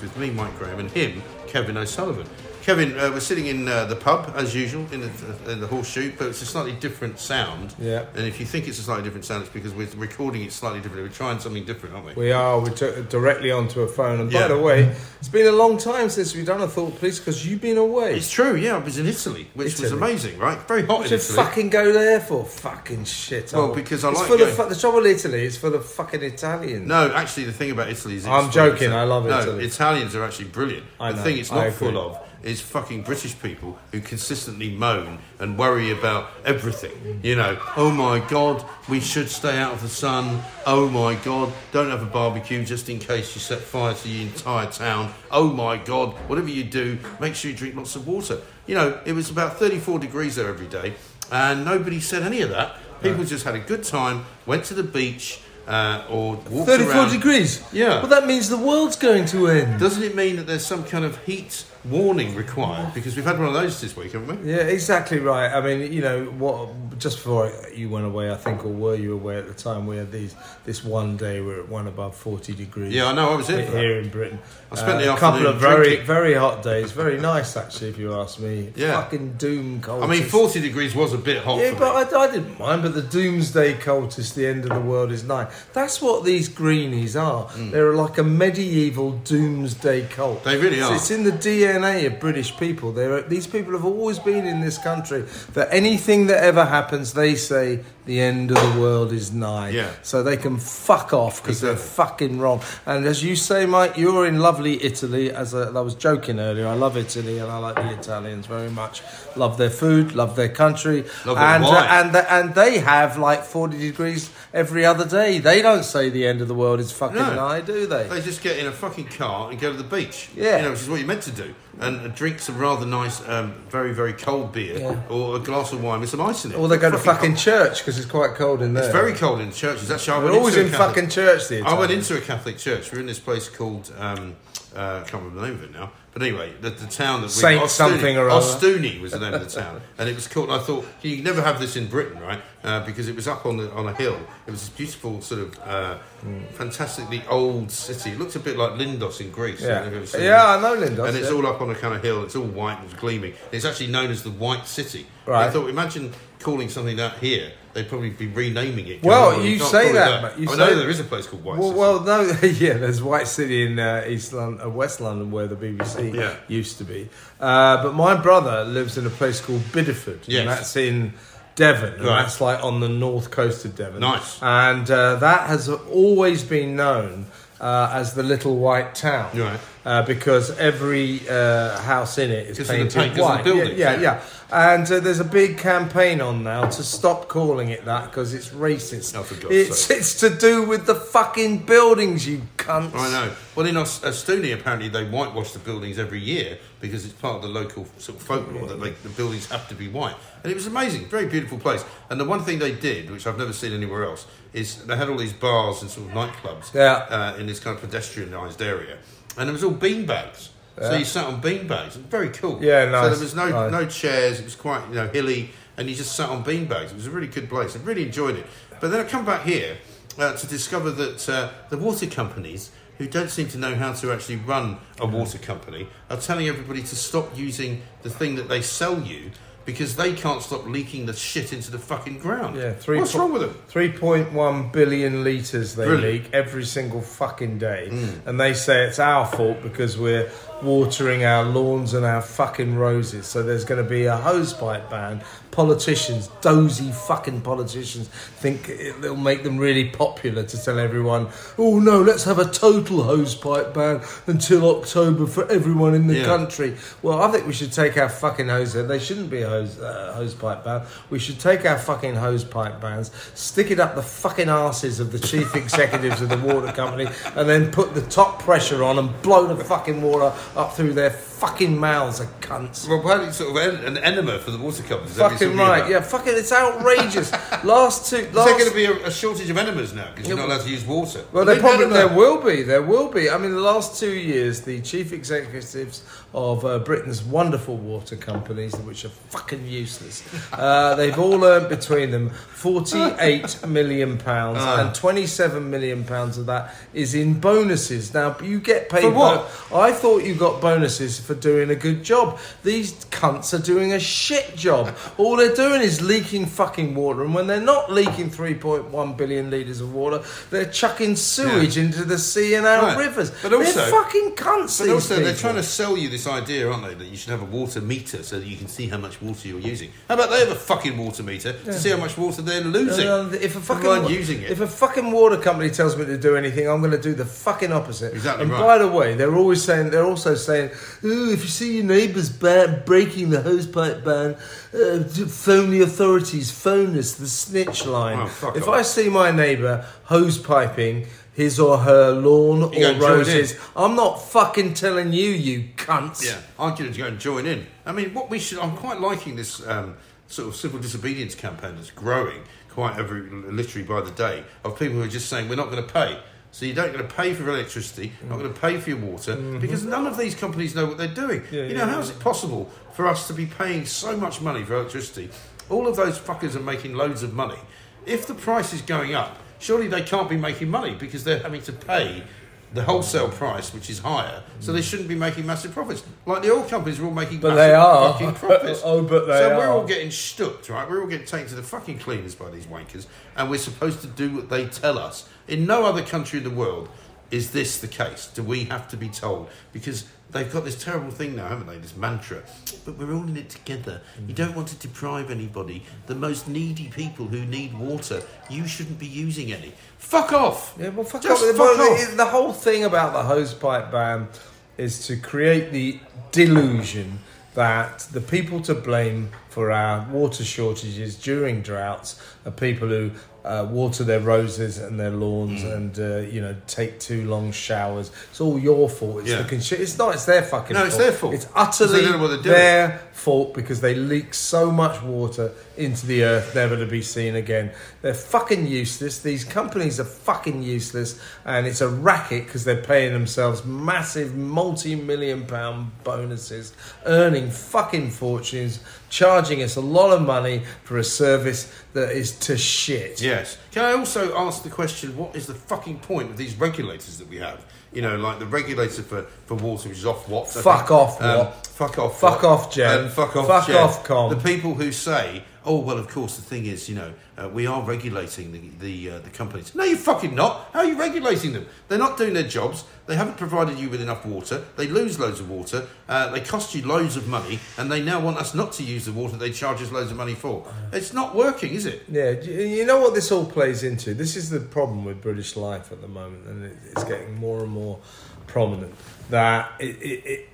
with me, Mike Graham, and him, Kevin O'Sullivan. Kevin, uh, we're sitting in uh, the pub as usual in the, in the horseshoe, but it's a slightly different sound. Yeah. And if you think it's a slightly different sound, it's because we're recording it slightly differently. We're trying something different, aren't we? We are. We took it directly onto a phone. And by Yeah. the way, it's been a long time since we've done a thought police because you've been away. It's true, yeah. I was in Italy, which was amazing, right? Very hot What in Italy. fucking go there for? Fucking shit. Well, Oh. because I it's like for the, going- fu- the trouble with Italy is for the fucking Italians. No, actually, the thing about Italy is. I'm joking, I love Italy. no, Italy. Italians are actually brilliant. I the know, thing it's not full of is fucking British people who consistently moan and worry about everything. You know, oh my god, we should stay out of the sun. Oh my god, don't have a barbecue just in case you set fire to the entire town. Oh my god, whatever you do, make sure you drink lots of water. You know, it was about 34 degrees there every day, and nobody said any of that. People just had a good time, went to the beach. Uh, or 34 around. degrees? Yeah. Well, that means the world's going to end. Doesn't it mean that there's some kind of heat warning required? Because we've had one of those this week, haven't we? Yeah, exactly right. I mean, you know, what? Just before you went away, I think, or were you away at the time? We had these this one day we're at one above forty degrees. Yeah, I know. I was here. here in Britain. I spent the a couple of very drinking. very hot days. Very nice, actually, if you ask me. Yeah. fucking doom cold. I mean, 40 degrees was a bit hot Yeah, for but me. I, I didn't mind. But the doomsday cultist, the end of the world is nigh. That's what these greenies are. They're like a medieval doomsday cult. Mm. They really It's- are. It's in the DNA of British people. They're, these people have always been in this country. That anything that ever happens, they say the end of the world is nigh. Yeah. So they can fuck off because they're fucking wrong. And as you say, Mike, you're in lovely Italy. As I, I was joking earlier, I love Italy and I like the Italians very much. Love their food, love their country, Love their and uh, and the, and they have like 40 degrees every other day. They don't say the end of the world is fucking No. nigh, do they? They just get in a fucking car and go to the beach. Yeah. You know, which is what you're meant to do. And uh, drink some rather nice, um, very, very cold beer Yeah. or a glass of wine with some ice in it. Or they go to fucking cold. church because it's quite cold in there. It's very cold in churches. Actually, I They're always in Catholic- fucking church. The I went into a Catholic church. We're in this place called um, uh, I can't remember the name of it now. But anyway, the, the town that we Saint Ostuni- something or other. Ostuni was the name of the town, and it was called. I thought you never have this in Britain, right? Uh, because it was up on the, on a hill. It was this beautiful sort of uh, fantastically old city. It looks a bit like Lindos in Greece. I don't know if you've Yeah, seen yeah, it. I know Lindos. And it's yeah. all up on a kind of hill. It's all white and gleaming. It's actually known as the White City. Right. I thought, imagine calling something that here. They'd probably be renaming it. Well, you say that, but you I say- know there is a place called White Well, City. well, no, yeah. There's White City in uh, East London, uh, West London, where the BBC Yeah. used to be. Uh, but my brother lives in a place called Bideford, Yes. and that's in Devon, and Right. that's like on the north coast of Devon. Nice. and uh, that has always been known uh, as the Little White Town, Right. Uh, because every uh, house in it is painted paint, white. the buildings, yeah, yeah. yeah, yeah. And uh, there's a big campaign on now to stop calling it that because it's racist. Oh, for God's it's sake. it's to do with the fucking buildings, you cunts. I know. Well, in Ostuni, apparently they whitewash the buildings every year because it's part of the local sort of folklore that they, the buildings have to be white. And it was amazing, very beautiful place. And the one thing they did, which I've never seen anywhere else, is they had all these bars and sort of nightclubs Yeah. uh, in this kind of pedestrianised area, and it was all beanbags. So you sat on beanbags. Very cool. Yeah, nice. So there was no nice. no chairs. It was quite you know hilly, and you just sat on beanbags. It was a really good place. I really enjoyed it. But then I come back here uh, to discover that uh, the water companies, who don't seem to know how to actually run a water company, are telling everybody to stop using the thing that they sell you because they can't stop leaking the shit into the fucking ground. Yeah, three What's po- wrong with them? 3.1 billion litres they Brilliant. leak every single fucking day. Mm. And they say it's our fault because we're watering our lawns and our fucking roses. So there's going to be a hosepipe ban. Politicians, dozy fucking politicians, think it'll make them really popular to tell everyone, oh no, let's have a total hosepipe ban until October for everyone in the Yeah. country. Well, I think we should take our fucking hose. They shouldn't be a hose uh, hose pipe ban. We should take our fucking hosepipe bans, stick it up the fucking asses of the chief executives of the water company, and then put the top pressure on and blow the fucking water up through their fucking mouths are cunts. Well, apparently, sort of en- an enema for the water companies. is that what Fucking right, about? yeah, fucking, it's outrageous. last two, Is there going to be a, a shortage of enemas now because you're Yeah, not allowed to use water? Well, Have there probably done there will be. There will be. I mean, the last two years, the chief executives of uh, Britain's wonderful water companies, which are fucking useless, uh, they've all earned between them forty-eight million pounds, Ah. and twenty-seven million pounds of that is in bonuses. Now, you get paid For what? bo- I thought you got bonuses for doing a good job. These cunts are doing a shit job. All they're doing is leaking fucking water, and when they're not leaking 3.1 billion litres of water, they're chucking sewage into the sea and our Right. rivers. But also- they're fucking cunts. But also, they're trying to sell you this idea, aren't they, that you should have a water meter so that you can see how much water you're using. How about they have a fucking water meter to see how much water they're losing? Uh, if a fucking mind using it. if a fucking water company tells me to do anything, I'm going to do the fucking opposite. Exactly And right. by the way, they're always saying they're also saying, "Ooh, if you see your neighbours breaking the hosepipe ban, uh, phone the authorities. Phone us the snitch line. Oh, if off. I see my neighbour hose piping." His or her lawn You or and join in. roses. I'm not fucking telling you, you cunts. Yeah, I'm going to go and join in. I mean, what we should. I'm quite liking this um, sort of civil disobedience campaign that's growing quite every literally by the day of people who are just saying we're not going to pay. So you don't going to pay for electricity, not going to pay for your water because none of these companies know what they're doing. Mm-hmm. Yeah, you know, yeah, how is it possible for us to be paying so much money for electricity? All of those fuckers are making loads of money. If the price is going up, surely they can't be making money because they're having to pay the wholesale price, which is higher, so they shouldn't be making massive profits. Like the oil companies are all making But massive they are. fucking profits. Oh, but they so we're are. all getting stuck, right? We're all getting taken to the fucking cleaners by these wankers, and we're supposed to do what they tell us. In no other country in the world is this the case. Do we have to be told? Because they've got this terrible thing now, haven't they? This mantra. But we're all in it together. You don't want to deprive anybody. The most needy people who need water, you shouldn't be using any. Fuck off. Yeah, well, fuck Just off. fuck Well, off. The, the whole thing about the hosepipe ban is to create the delusion that the people to blame for our water shortages during droughts are people who uh, water their roses and their lawns Mm. and uh, you know take too long showers. It's all your fault. It's Yeah. the It's not. It's their fucking. No, fault. it's their fault. It's utterly don't know what they're their fault because they leak so much water into the earth, never to be seen again. They're fucking useless. These companies are fucking useless, and it's a racket because they're paying themselves massive multi-million pound bonuses, earning fucking fortunes, charging us a lot of money for a service that is to shit. Yes. Can I also ask the question, what is the fucking point of these regulators that we have? You know, like the regulator for, for water, which is Ofwat? Fuck off, um, what? Fuck off, Fuck off, Jen. And fuck off, Fuck off, Com. The people who say, oh, well, of course, the thing is, you know, uh, we are regulating the the, uh, the companies. No, you're fucking not. How are you regulating them? They're not doing their jobs. They haven't provided you with enough water. They lose loads of water. Uh, they cost you loads of money, and they now want us not to use the water they charge us loads of money for. It's not working, is it? Yeah, you know what this all plays into? This is the problem with British life at the moment, and it's getting more and more prominent. That it, it, it,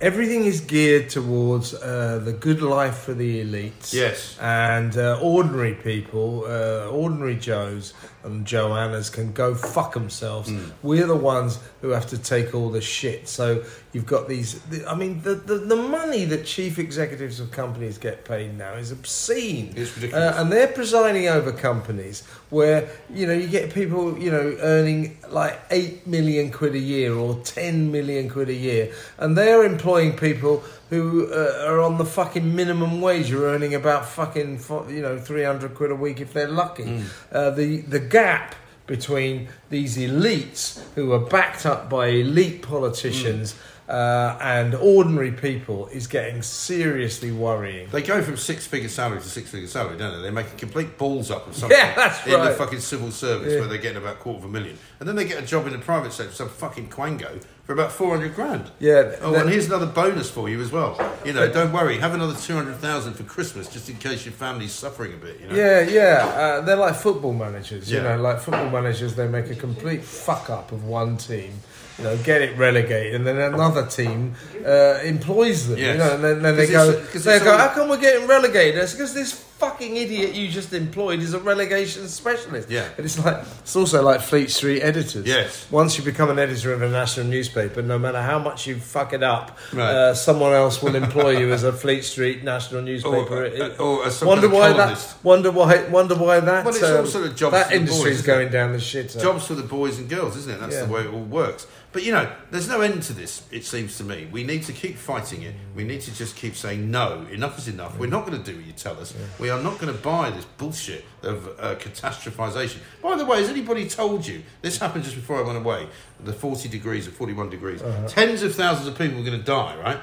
everything is geared towards uh, the good life for the elites. Yes. And uh, ordinary people, uh, ordinary Joes and Joannas can go fuck themselves. We're the ones who have to take all the shit. So you've got these. The, I mean, the, the the money that chief executives of companies get paid now is obscene. It's ridiculous. Uh, and they're presiding over companies where you know you get people you know earning like eight million quid a year or ten million quid a year, and they're employing people who uh, are on the fucking minimum wage, are earning about fucking you know three hundred quid a week if they're lucky. Uh, the the gap between these elites who are backed up by elite politicians. Uh, and ordinary people is getting seriously worrying. They go from six figure salary to six figure salary, don't they? They make a complete balls up of something Yeah, that's in the fucking civil service Yeah. where they're getting about a quarter of a million. And then they get a job in the private sector, some fucking quango, for about 400 grand. Yeah, Oh, that- and here's another bonus for you as well. You know, don't worry, have another 200,000 for Christmas just in case your family's suffering a bit, you know? Yeah, yeah. Uh, they're like football managers. You know, like football managers, they make a complete fuck up of one team. You know, get it relegated, and then another team uh, employs them. Yes. You know, and then, then they go, they go, all- how come we're getting relegated? It's because this fucking idiot you just employed is a relegation specialist. Yeah. And it's like it's also like Fleet Street editors. Yes. Once you become an editor of a national newspaper, no matter how much you fuck it up, Right. uh, someone else will employ you as a Fleet Street national newspaper. Or, It- or wonder kind of why columnist. that. Wonder why. Wonder why that. Well, it's um, also the jobs that industry is going down the shitter. Jobs for the boys and girls, isn't it? That's Yeah. the way it all works. But you know, there's no end to this. It seems to me. We need to keep fighting it. We need to just keep saying no. Enough is enough. We're not going to do what you tell us. We are not going to buy this bullshit of uh, catastrophization. By the way, has anybody told you this happened just before I went away? The 40 degrees or 41 degrees. Uh-huh. Tens of thousands of people were going to die. Right?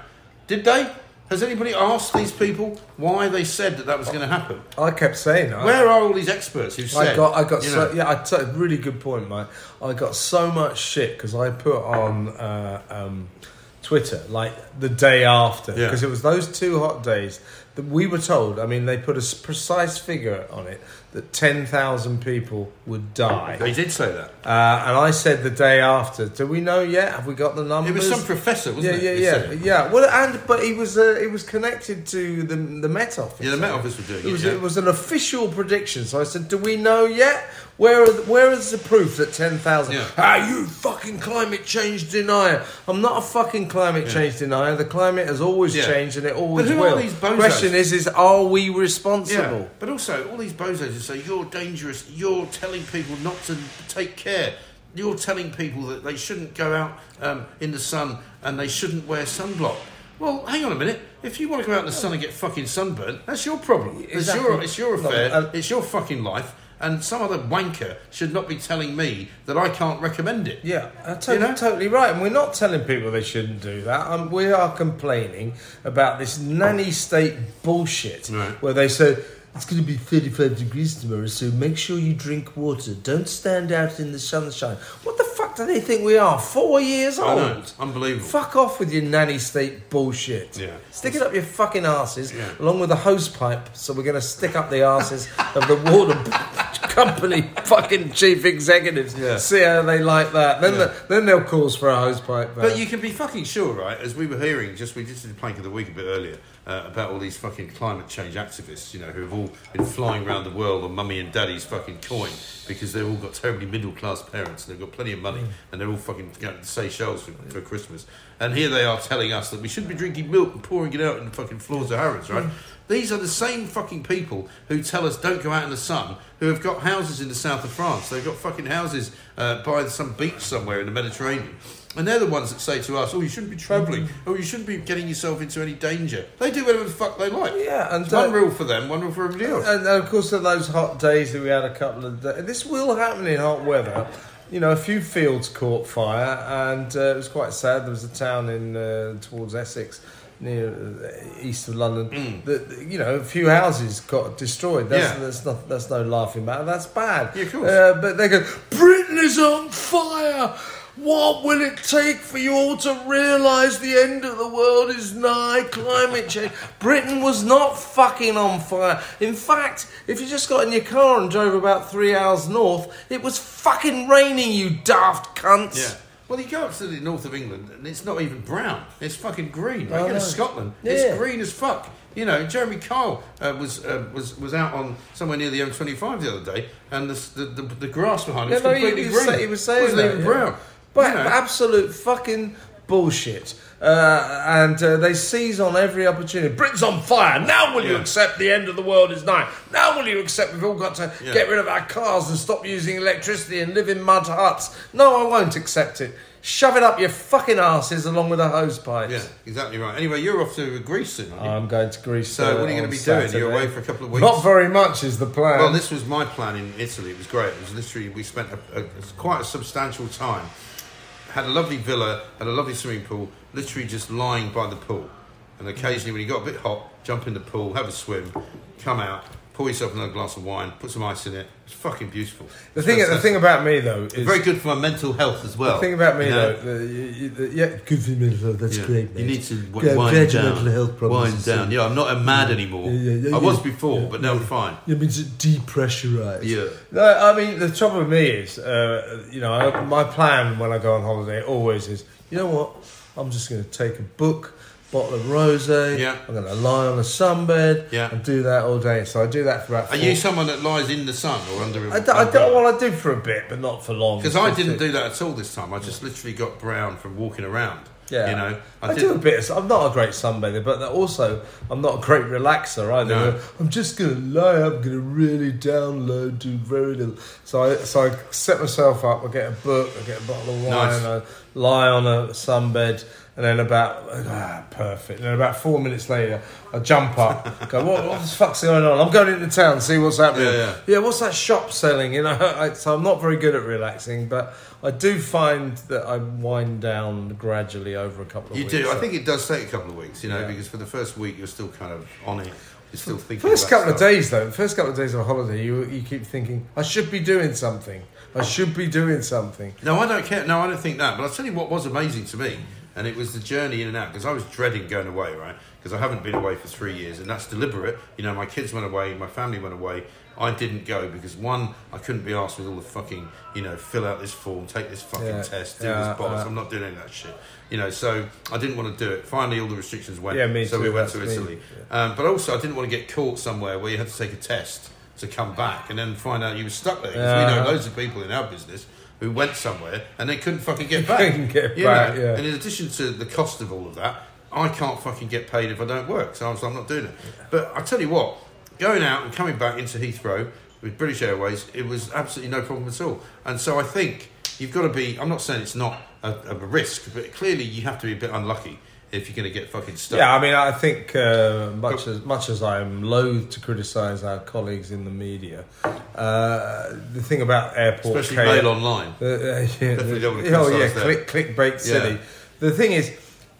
Did they? Has anybody asked these people why they said that that was going to happen? I kept saying. I- Where are all these experts who said? I got, I got, you so, know, yeah, I t- really good point, mate. I got so much shit because I put on uh, um, Twitter like the day after Yeah. because it was those two hot days that we were told. I mean, they put a precise figure on it that ten thousand people would die, They did say that. uh, and I said the day after. Do we know yet? Have we got the numbers? It was some professor, wasn't yeah, it? yeah, yeah, it? yeah. Well, and but he was uh, it was connected to the the Met Office. Yeah, the Met Office were doing It it. was, yeah. it was an official prediction. So I said, "Do we know yet? Where are the, where is the proof that ten thousand? Yeah. Ah, you fucking climate change denier! I'm not a fucking climate change denier. The climate has always Yeah. changed and it always But who will. are these bozos? Question is, is are we responsible? Yeah, but also all these bozos who say you're dangerous. You're telling people not to take care. You're telling people that they shouldn't go out um, in the sun and they shouldn't wear sunblock. Well, hang on a minute. If you want to go out in the sun and get fucking sunburnt, that's your problem. It's your it's your affair. uh, it's your fucking life. And some other wanker should not be telling me that I can't recommend it. Yeah, uh, to- You know? totally right. And we're not telling people they shouldn't do that. Um, we are complaining about this nanny state bullshit Right. where they say it's going to be 35 degrees tomorrow, so make sure you drink water. Don't stand out in the sunshine. What the do they think we are? Four years I old? know. It's unbelievable. Fuck off with your nanny state bullshit. Yeah. Stick it up your fucking asses Yeah. along with a hose pipe. So we're going to stick up the asses of the water company fucking chief executives. Yeah. See how they like that. Then, Yeah. the, then they'll call for a hose pipe. But you can be fucking sure, right? As we were hearing, just we just did the plank of the week a bit earlier uh, about all these fucking climate change activists, you know, who have all been flying around the world on mummy and daddy's fucking coin because they've all got terribly middle class parents and they've got plenty of money and they're all fucking going to Seychelles for, for Christmas. And here they are telling us that we shouldn't be drinking milk and pouring it out in the fucking floors of Harrods, right? These are the same fucking people who tell us don't go out in the sun, who have got houses in the south of France. They've got fucking houses uh, by some beach somewhere in the Mediterranean. And they're the ones that say to us, oh, you shouldn't be travelling, oh, you shouldn't be getting yourself into any danger. They do whatever the fuck they like. Yeah, and uh, one rule for them, one rule for everybody else. And of course, on those hot days that we had a couple of days, this will happen in hot weather. You know, a few fields caught fire, and uh, it was quite sad. There was a town in uh, towards Essex, near uh, east of London, that you know, a few houses got destroyed. That's, Mm. Yeah. that's not that's no laughing matter. That's bad. Yeah, of course. Uh, but they go, Britain is on fire. What will it take for you all to realise the end of the world is nigh? Climate change. Britain was not fucking on fire. In fact, if you just got in your car and drove about three hours north, it was fucking raining, you daft cunts. Yeah. Well, you go up to the north of England and it's not even brown. It's fucking green. Right? I You go to. Scotland, Yeah. it's green as fuck. You know, Jeremy Kyle uh, was uh, was was out on somewhere near the M25 the other day, and the the, the, the grass behind it Yeah, was no, he- completely he was green. say- he was saying wasn't that, even yeah. brown. But know. absolute fucking bullshit. Uh, and uh, they seize on every opportunity. Britain's on fire. Now will you accept the end of the world is nigh? Now will you accept we've all got to Yeah. get rid of our cars and stop using electricity and live in mud huts? No, I won't accept it. Shove it up your fucking asses along with the hose pipes. Yeah, exactly right. Anyway, you're off to Greece soon, aren't you? I'm going to Greece. so, uh, what are you going to be doing? You're away for a couple of weeks. Not very much is the plan. Well, this was my plan in Italy. It was great. It was literally we spent a, a, quite a substantial time. Had a lovely villa, had a lovely swimming pool. Literally just lying by the pool, and occasionally when you got a bit hot, jump in the pool, have a swim, come out, pour yourself another glass of wine, put some ice in it. It's fucking beautiful. the thing, the thing about me though is very good for my mental health as well. The thing about me you know? though, the, you, you, the, yeah, good for mental health. That's Yeah. great. Mate. You need to w- Yeah, wind down. mental health problems wind down. Yeah, I'm not a mad anymore. Yeah, I was before, but now. I'm fine. It means depressurise. Yeah. No, I mean the trouble with me is, uh, you know, I, my plan when I go on holiday always is, you know what? I'm just going to take a book, bottle of rosé. Yeah. I'm going to lie on a sunbed Yeah. and do that all day. So I do that for about. Are you someone that lies in the sun or under? I, do, I don't want to do for a bit, but not for long. Because I didn't do that at all this time. I just literally got brown from walking around. Yeah, you know, I, did- do a bit. Of, I'm not a great sunbather, but also I'm not a great relaxer either. No. I'm just gonna lie. I'm gonna really download, do very little. So I so I set myself up. I get a book. I get a bottle of wine. Nice. I lie on a sunbed, and then about ah, perfect. And then about four minutes later, I jump up. go, what, what the fuck's going on? I'm going into town. See what's happening. Yeah, yeah. what's that shop selling? You know. I, so I'm not very good at relaxing, but. I do find that I wind down gradually over a couple of You weeks. You do. I think it does take a couple of weeks, you know, Yeah. because for the first week you're still kind of on it. You're still thinking. First couple of days, though, first couple of days of a holiday, you you keep thinking, I should be doing something. I should be doing something. No, I don't care. No, I don't think that. But I'll tell you what was amazing to me, and it was the journey in and out because I was dreading going away, right? Because I haven't been away for three years, and that's deliberate. You know, my kids went away, my family went away. I didn't go because one, I couldn't be asked with all the fucking, you know, fill out this form, take this fucking Yeah, test, do yeah, this box. uh, I'm not doing any of that shit. You know, so I didn't want to do it. Finally, all the restrictions went. Yeah, me so too, we went to Italy. Um, but also, I didn't want to get caught somewhere where you had to take a test to come back and then find out you were stuck there there. 'Cause we know Yeah. loads of people in our business who went somewhere and they couldn't fucking get back. Couldn't get back, know? yeah. And in addition to the cost of all of that, I can't fucking get paid if I don't work. So I was like, I'm not doing it. But I tell you what, going out and coming back into Heathrow with British Airways, it was absolutely no problem at all. And so I think you've got to be. I'm not saying it's not a, a risk, but clearly you have to be a bit unlucky if you're going to get fucking stuck. Yeah, I mean, I think uh, much as much as I'm loath to criticise our colleagues in the media, uh, the thing about airport Especially mail online. Uh, uh, yeah, Definitely don't wanna oh yeah, click, clickbait city. Yeah. The thing is,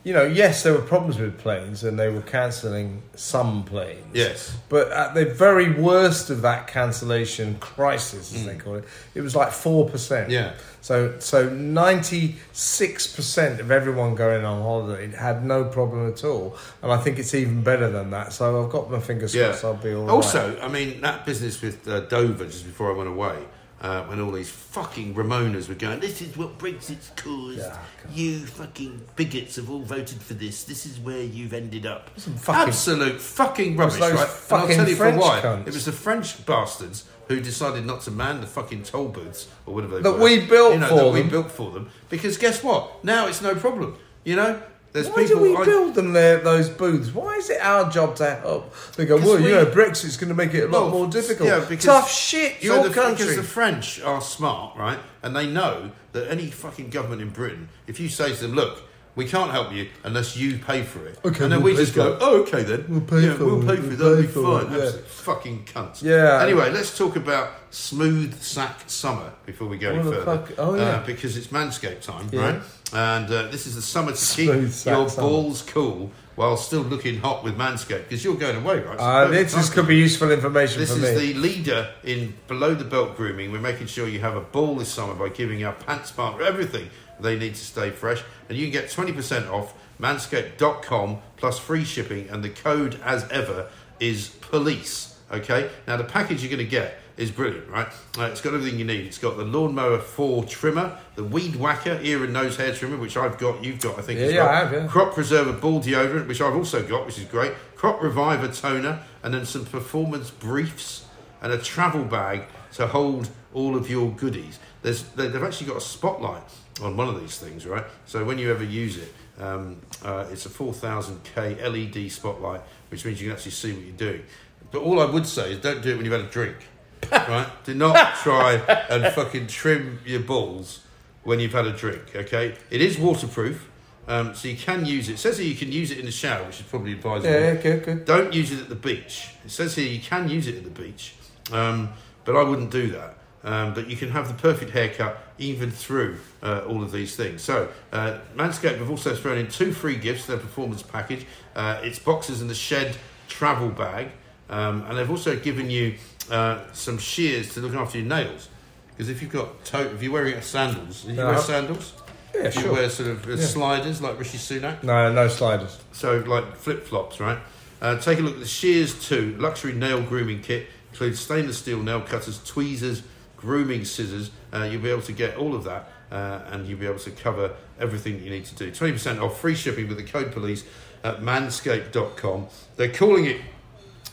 you know, yes, there were problems with planes, and they were cancelling some planes. Yes. But at the very worst of that cancellation crisis, as they call it, it was like four percent. Mm. Yeah. So so ninety six percent of everyone going on holiday had no problem at all, and I think it's even better than that. So I've got my fingers Yeah. crossed. I'll be all right. Also, I mean, that business with uh, Dover just before I went away, uh, when all these fucking Remoaners were going, this is what Brexit's caused. Yeah, you fucking bigots have all voted for this. This is where you've ended up. fucking- Absolute fucking rubbish, right? and I'll tell you French for why. cunts. It was the French bastards who decided not to man the fucking toll booths or whatever they That were. we built you know, for that we them. built for them. Because guess what? Now it's no problem. You know, there's Why people. do we I- build them there, those booths? Why is it our job to help? They go, Because well, we- you know, Brexit's going to make it a lot Well, more difficult. yeah, because- Tough shit, So your the, country. Because the French are smart, right? And they know that any fucking government in Britain, if you say to them, look, we can't help you unless you pay for it. Okay, and then we'll we just go, it. oh, okay then. We'll pay yeah, for we'll it, pay for we'll it. That'll pay be for fine. it, yeah. Fucking cunts. Yeah. Anyway, let's talk about smooth sack summer before we go any further. fuck? Oh, yeah. Uh, because it's Manscaped time, Yeah. right? And uh, this is the summer to Smooth keep your summer. balls cool while still looking hot with Manscaped because you're going away, right? So Uh, this is, could be useful information This is me. the leader in below the belt grooming. We're making sure you have a ball this summer by giving our pants partner everything they need to stay fresh. And you can get 20% off manscaped.com plus free shipping. And the code, as ever, is police. Okay? Now, the package you're going to get is brilliant, right? Uh, it's got everything you need. It's got the Lawnmower 4 trimmer, the Weed Whacker ear and nose hair trimmer, which I've got, you've got, I think, Yeah, well. I have, yeah. Crop Preserver Ball Deodorant, which I've also got, which is great. Crop Reviver Toner, and then some performance briefs and a travel bag to hold all of your goodies. There's, they- they've actually got a spotlight on one of these things, right? So when you ever use it, um, uh, it's a 4000K LED spotlight, which means you can actually see what you're doing. But all I would say is don't do it when you've had a drink, right? Do not try and fucking trim your balls when you've had a drink, okay? It is waterproof, um, so you can use it. It says here you can use it in the shower, which is probably advisable. yeah, yeah, good, good. Don't use it at the beach. It says here you can use it at the beach, um, but I wouldn't do that. Um, but you can have the perfect haircut even through uh, all of these things. So, uh, Manscaped have also thrown in two free gifts their performance package. Uh, it's boxes and the shed travel bag, um, and they've also given you uh, some shears to look after your nails. Because if you've got toe, if you're wearing sandals, do you wear Uh-huh. sandals? Yeah, Do you wear sort of uh, Yeah. sliders like Rishi Sunak? No, no sliders. So like flip flops, right? Uh, take a look at the Shears 2 luxury nail grooming kit. Includes stainless steel nail cutters, tweezers, grooming scissors. Uh, you'll be able to get all of that, uh, and you'll be able to cover everything you need to do. Twenty percent off, free shipping with the code police. at manscaped.com. They're calling it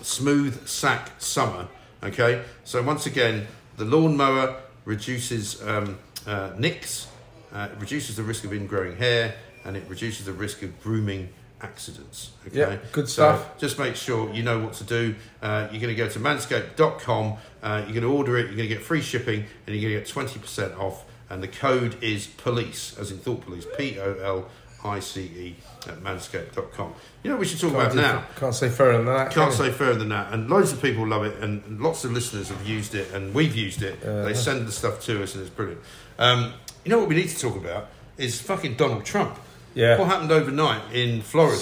Smooth Sack Summer. Okay, so once again, the lawnmower reduces um, uh, nicks, uh, reduces the risk of ingrowing hair, and it reduces the risk of grooming accidents. Okay, Yeah, good So stuff. just make sure you know what to do. Uh, you're going to go to manscaped.com, uh, you're going to order it, you're going to get free shipping, and you're going to get 20% off. And the code is police, as in thought police, P O L I C E, at manscaped.com. You know what we should talk Can't, about do- now? can't say fairer than that. Can't can say further than that. And loads of people love it, and, lots of listeners have used it, and we've used it. Uh-huh. they send the stuff to us, and it's brilliant. Um, you know what we need to talk about is fucking Donald Trump. Yeah. What happened overnight in Florida?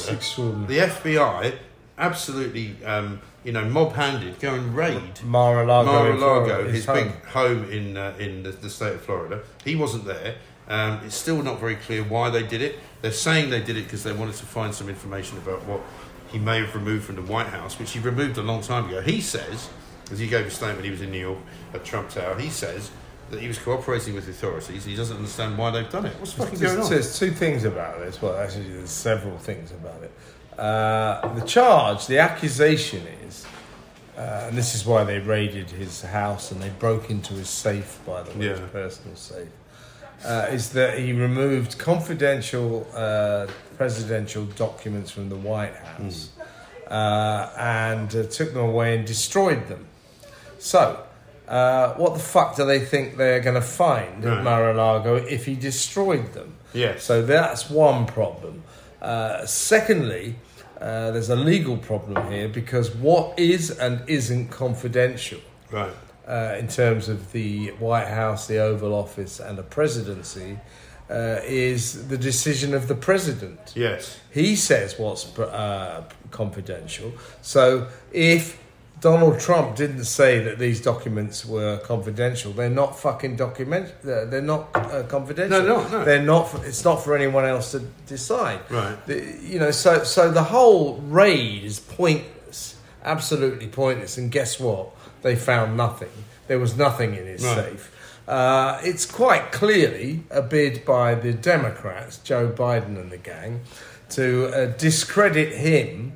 The FBI absolutely, um, you know, mob-handed, go and raid Mar-a-Lago. Mar-a-Lago, his home. big home in uh, in the, the state of Florida. He wasn't there. Um, it's still not very clear why they did it. They're saying they did it because they wanted to find some information about what he may have removed from the White House, which he removed a long time ago. He says, as he gave a statement, he was in New York at Trump Tower. He says that he was cooperating with the authorities. He doesn't understand why they've done it. What's fucking going There's, on? there's two things about this. Well, actually, there's several things about it. Uh, the charge, the accusation is, uh, and this is why they raided his house and they broke into his safe, by the way, his personal safe, uh, is that he removed confidential uh, presidential documents from the White House uh, and uh, took them away and destroyed them. So, uh, what the fuck do they think they're going to find Right. at Mar-a-Lago if he destroyed them? Yes. So that's one problem. Uh, secondly, uh, there's a legal problem here because what is and isn't confidential Right. uh, in terms of the White House, the Oval Office, and the presidency uh, is the decision of the president. Yes. He says what's uh, confidential. So if Donald Trump didn't say that these documents were confidential, they're not fucking document. They're not uh, confidential. No, no, no. They're not. For, it's not for anyone else to decide. Right. The, you know, so so the whole raid is pointless, absolutely pointless. And guess what? They found nothing. There was nothing in his Right. safe. Uh, it's quite clearly a bid by the Democrats, Joe Biden and the gang, to uh, discredit him.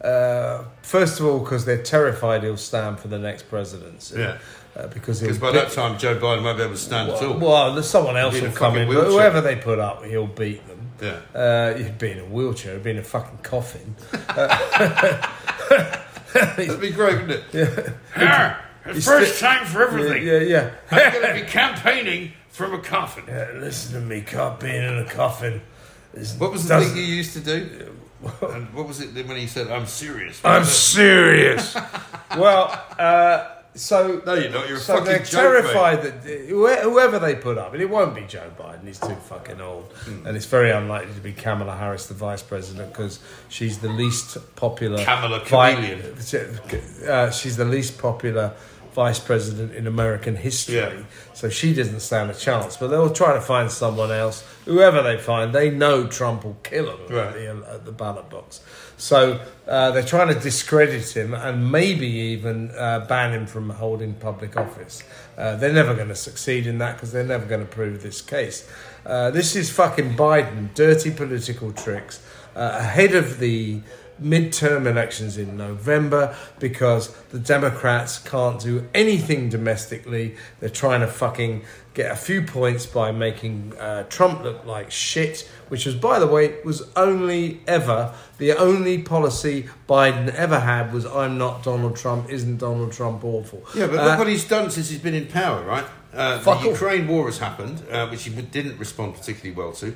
Uh, first of all, because they're terrified he'll stand for the next presidency. Yeah. Uh, because he'll Because by that time, Joe Biden won't be able to stand at all. well, well, there's someone else Be will come fucking in, but wheelchair. whoever they put up, he'll beat them. Yeah. Uh, he'd be in a wheelchair, he'd be in a fucking coffin. That'd be great, wouldn't it? Ah, He's first sti- time for everything. Yeah, yeah. I'm going to be campaigning from a coffin. yeah. Listen to me, can't be in a coffin. This What was the thing you used to do? And what was it when he said, "I'm serious"? I'm serious. well, uh, so No, you're not. You're a so fucking they're joke, terrified that whoever they put up, and it won't be Joe Biden. He's too fucking old, Hmm. and it's very unlikely to be Kamala Harris, the vice president, because she's the least popular. Kamala vi- Chameleon. uh, she's the least popular vice president in American history. Yeah. So she doesn't stand a chance. But they'll try to find someone else. Whoever they find, they know Trump will kill him at, the, at the ballot box. So uh, they're trying to discredit him and maybe even uh, ban him from holding public office. Uh, they're never going to succeed in that because they're never going to prove this case. Uh, this is fucking Biden, dirty political tricks uh, ahead of the midterm elections in November because the Democrats can't do anything domestically. They're trying to fucking get a few points by making uh, Trump look like shit, which was, by the way, was only ever the only policy Biden ever had was I'm not Donald Trump, isn't Donald Trump awful? Yeah, but Uh, look what he's done since he's been in power, right? Uh, the off. Ukraine war has happened, uh, which he didn't respond particularly well to.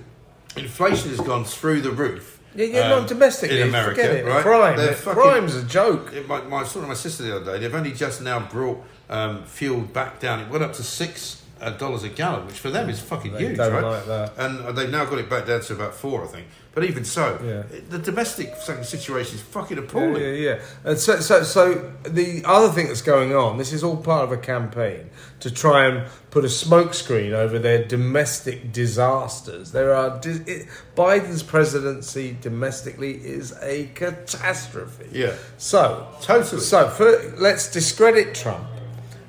Inflation has gone through the roof. Yeah, yeah, um, not domestically. in America, forget it. right? Crime, They're it- fucking- crime's a joke. It, my, my, I talking my sister the other day. They've only just now brought um, fuel back down. It went up to six dollars a gallon, which for them is fucking They huge, right? like. And uh, they've now got it back down to about four, I think. But even so, Yeah. the domestic situation is fucking appalling. yeah, yeah. And so, so, so the other thing that's going on, this is all part of a campaign to try and put a smokescreen over their domestic disasters. There are it, Biden's presidency domestically is a catastrophe. Yeah. So, Totally. So, for, let's discredit Trump.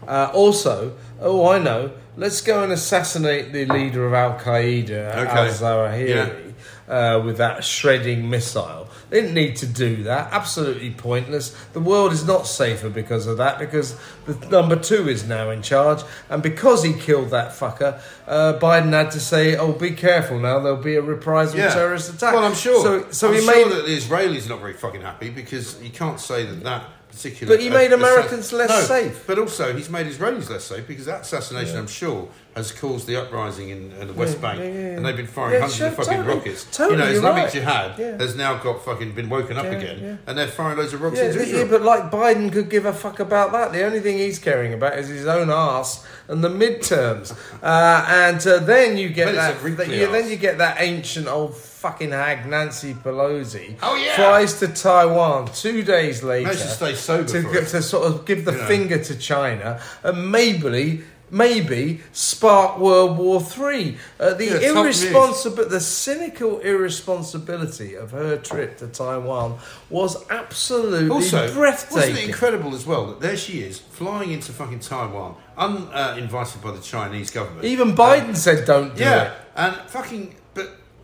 Uh, also, oh, I know. Let's go and assassinate the leader of Al Qaeda, Al Zawahiri, uh, with that shredding missile. They didn't need to do that. Absolutely pointless. The world is not safer because of that, because the number two is now in charge. And because he killed that fucker, uh, Biden had to say, oh, be careful now, there'll be a reprisal terrorist attack. Well, I'm sure. So, so I'm he sure made. that the Israelis are not very fucking happy because you can't say that that particular. But he made Americans less No, safe. But also, he's made Israelis less safe because that assassination, I'm sure, has caused the uprising in, in the West Yeah, Bank, yeah, yeah, yeah. and they've been firing Yeah, hundreds sure, of fucking totally, rockets. totally, you know, Islamic right. Jihad Yeah. has now got fucking been woken up Yeah, again, yeah. and they're firing loads of rockets Yeah, into yeah, Israel. but like Biden could give a fuck about that. The only thing he's caring about is his own ass and the midterms. Uh, and uh, then you get But that. that- yeah, then you get that ancient old fucking hag Nancy Pelosi. Oh, yeah. flies to Taiwan two days later Managed to stay sober to, to sort of give the You know. finger to China and maybe. Maybe spark World War Three. Uh, the Yeah, irresponsible, the cynical irresponsibility of her trip to Taiwan was absolutely Also, breathtaking. wasn't it incredible as well that there she is flying into fucking Taiwan, uninvited by the Chinese government. Even Biden said don't do Yeah, it. and fucking,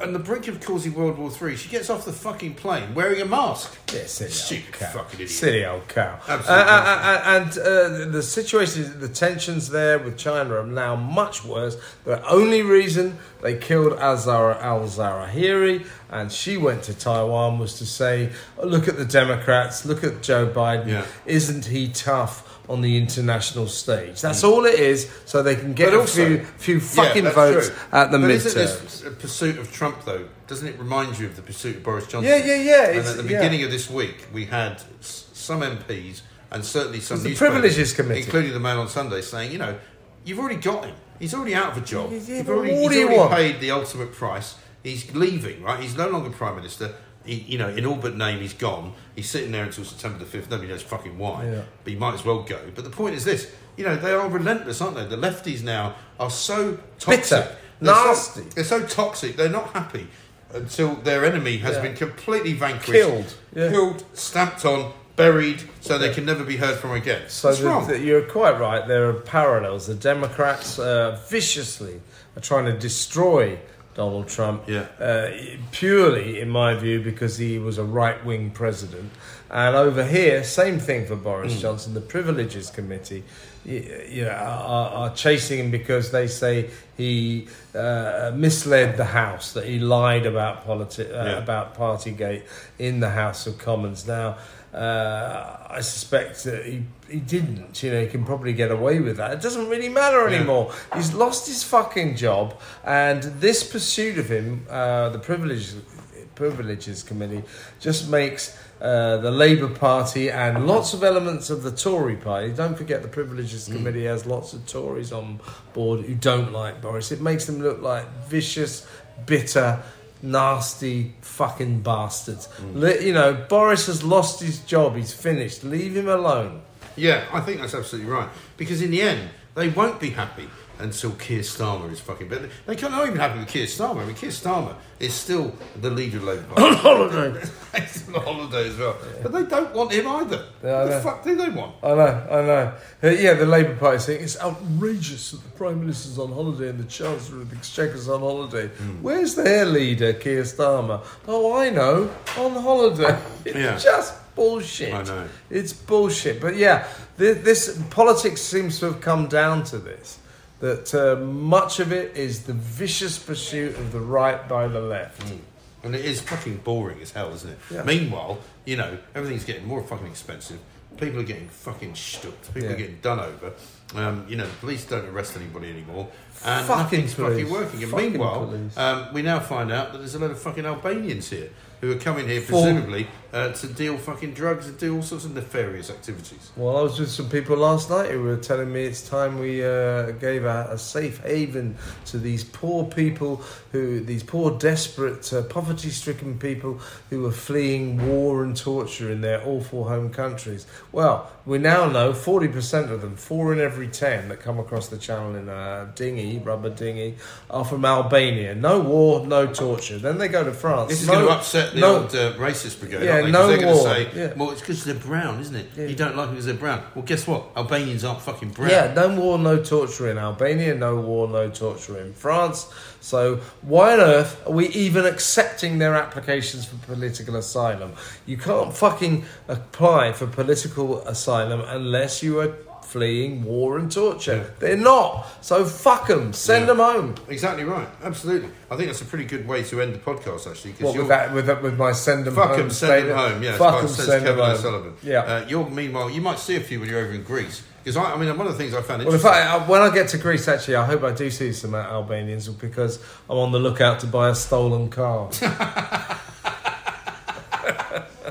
on the brink of causing World War Three, she gets off the fucking plane wearing a mask. Yeah, silly Stupid old cow. fucking idiot. Silly old cow. Uh, Absolutely. uh, uh, and uh, the situation, the tensions there with China are now much worse. The only reason they killed Azara Al Zawahiri and she went to Taiwan was to say, oh, look at the Democrats, look at Joe Biden. Yeah. Isn't he tough? On the international stage, that's mm. all it is. So they can get But a also- few, few fucking that's votes true. at the but midterms. Isn't this a pursuit of Trump though? Doesn't it remind you of the pursuit of Boris Johnson? Yeah, yeah, yeah, And it's- at the yeah. beginning of this week, we had s- some MPs and certainly some It's the newspapers, Privileges Committee. including the Mail on Sunday, saying, you know, you've already got him. He's already out of a job. Yeah, You've but already, what he's do you already want? paid the ultimate price. He's leaving, right? He's no longer prime minister. He, you know, in all but name, he's gone. He's sitting there until September the fifth. Nobody knows fucking why. Yeah. But he might as well go. But the point is this: you know, they are relentless, aren't they? The lefties now are so toxic, Bitter. They're so- Nasty. they're so toxic. They're not happy until their enemy has Yeah. been completely vanquished, Killed. Yeah. killed, stamped on, buried, so they can never be heard from again. So the, the- you're quite right. There are parallels. The Democrats uh, viciously are trying to destroy Donald Trump. Yeah. Uh, purely, in my view, because he was a right wing president. And over here, same thing for Boris Hmm. Johnson. The Privileges Committee, y- you know, are, are chasing him because they say he uh, misled the House, that he lied about politi- uh, Yeah. about Partygate in the House of Commons. Now, uh, I suspect that he, he didn't. You know, he can probably get away with that. It doesn't really matter Yeah. anymore. He's lost his fucking job, and this pursuit of him, uh, the privileges privileges committee, just makes. Uh, the Labour Party and lots of elements of the Tory party. Don't forget the Privileges Committee has lots of Tories on board who don't like Boris. It makes them look like vicious, bitter, nasty fucking bastards. Mm. Li- You know, Boris has lost his job. He's finished. Leave him alone. Yeah, I think that's absolutely right. Because in the end, they won't be happy until Keir Starmer is fucking. But they can't not even happy with Keir Starmer. I mean, Keir Starmer is still the leader of Labour Party. On holiday. He's on holiday as well. But they don't want him either. Yeah, what the know. fuck do they want? I know, I know. Uh, yeah, the Labour Party saying it's outrageous that the Prime Minister's on holiday and the Chancellor of the Exchequer's on holiday. Hmm. Where's their leader, Keir Starmer? Oh, I know, on holiday. It's Yeah. just bullshit. I know. It's bullshit. But yeah, this, this politics seems to have come down to this. That uh, much of it is the vicious pursuit of the right by the left. And it is fucking boring as hell, isn't it? Yeah. Meanwhile, you know, everything's getting more fucking expensive. People are getting fucking stuck. People Yeah. are getting done over. Um, you know, the police don't arrest anybody anymore. And Fucking nothing's fucking working. And Fucking meanwhile, um, we now find out that there's a lot of fucking Albanians here who are coming here For- presumably uh, to deal fucking drugs and do all sorts of nefarious activities. Well, I was with some people last night who were telling me it's time we uh, gave a, a safe haven to these poor people who, these poor, desperate, uh, poverty-stricken people who are fleeing war and torture in their awful home countries. Well, we now know 40% of them, four in every ten that come across the channel in a dinghy, rubber dinghy, are from Albania. No war, no torture. Then they go to France. This is No- going to upset the no- old uh, racist brigade. yeah, aren't they? 'Cause no they're going to war. say, Yeah. well, it's because they're brown, isn't it? Yeah. You don't like them because they're brown. Well, guess what? Albanians aren't fucking brown. Yeah, no war, no torture in Albania, no war, no torture in France. So why on earth are we even accepting their applications for political asylum? You can't fucking apply for political asylum unless you are fleeing war and torture. Yeah. They're not. So fuck them. Send Yeah. them home. Exactly right. Absolutely. I think that's a pretty good way to end the podcast, actually. What you're- with that? With that, with my send them Fuck home. them, send them home. Yeah, Fuck them, send them Kevin home. O'Sullivan. Yeah. Uh, you're meanwhile, you might see a few when you're over in Greece because I, I mean, one of the things I found Well, in fact, uh, when I get to Greece, actually, I hope I do see some Albanians because I'm on the lookout to buy a stolen car.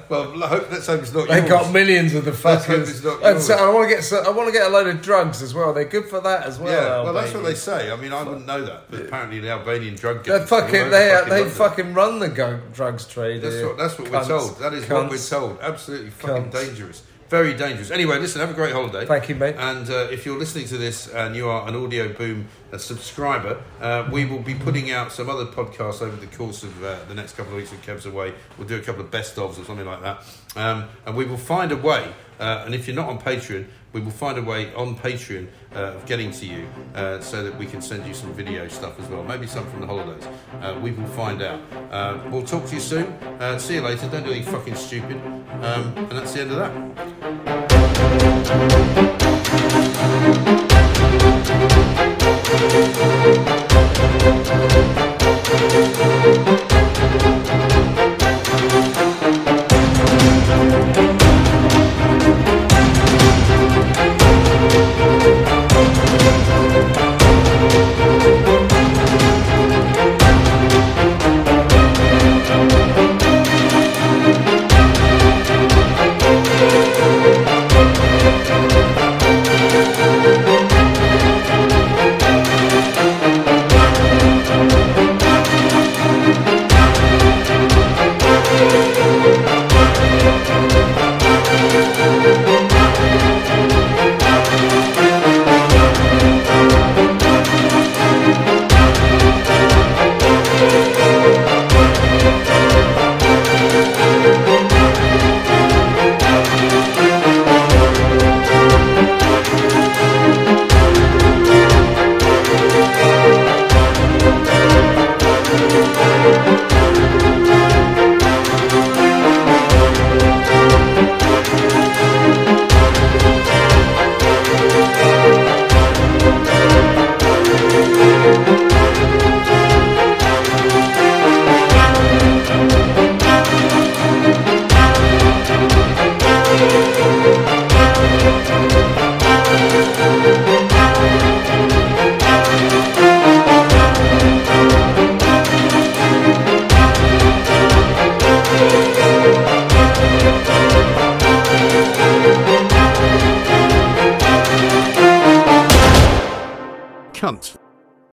well, I hope let's hope it's not They yours. got millions of the fuckers. And so I want to get so, I want to get a load of drugs as well. They're good for that as well. yeah, well, that's what they say. I mean, I wouldn't know that, but apparently the Albanian drug They're gangs. are all fucking they fucking they London. fucking run the drugs trade. That's what, that's what we're told. That is what we're told. Absolutely fucking Cunts. dangerous. Very dangerous. Anyway, listen, have a great holiday. Thank you, mate. And uh, if you're listening to this and you are an Audioboom uh, subscriber, uh, we will be putting out some other podcasts over the course of uh, the next couple of weeks when Kev's away. We'll do a couple of best ofs or something like that. Um, and we will find a way, uh, and if you're not on Patreon, we will find a way on Patreon uh, of getting to you uh, so that we can send you some video stuff as well. Maybe some from the holidays. Uh, we will find out. Uh, we'll talk to you soon. Uh, see you later. Don't do anything fucking stupid. Um, and that's the end of that.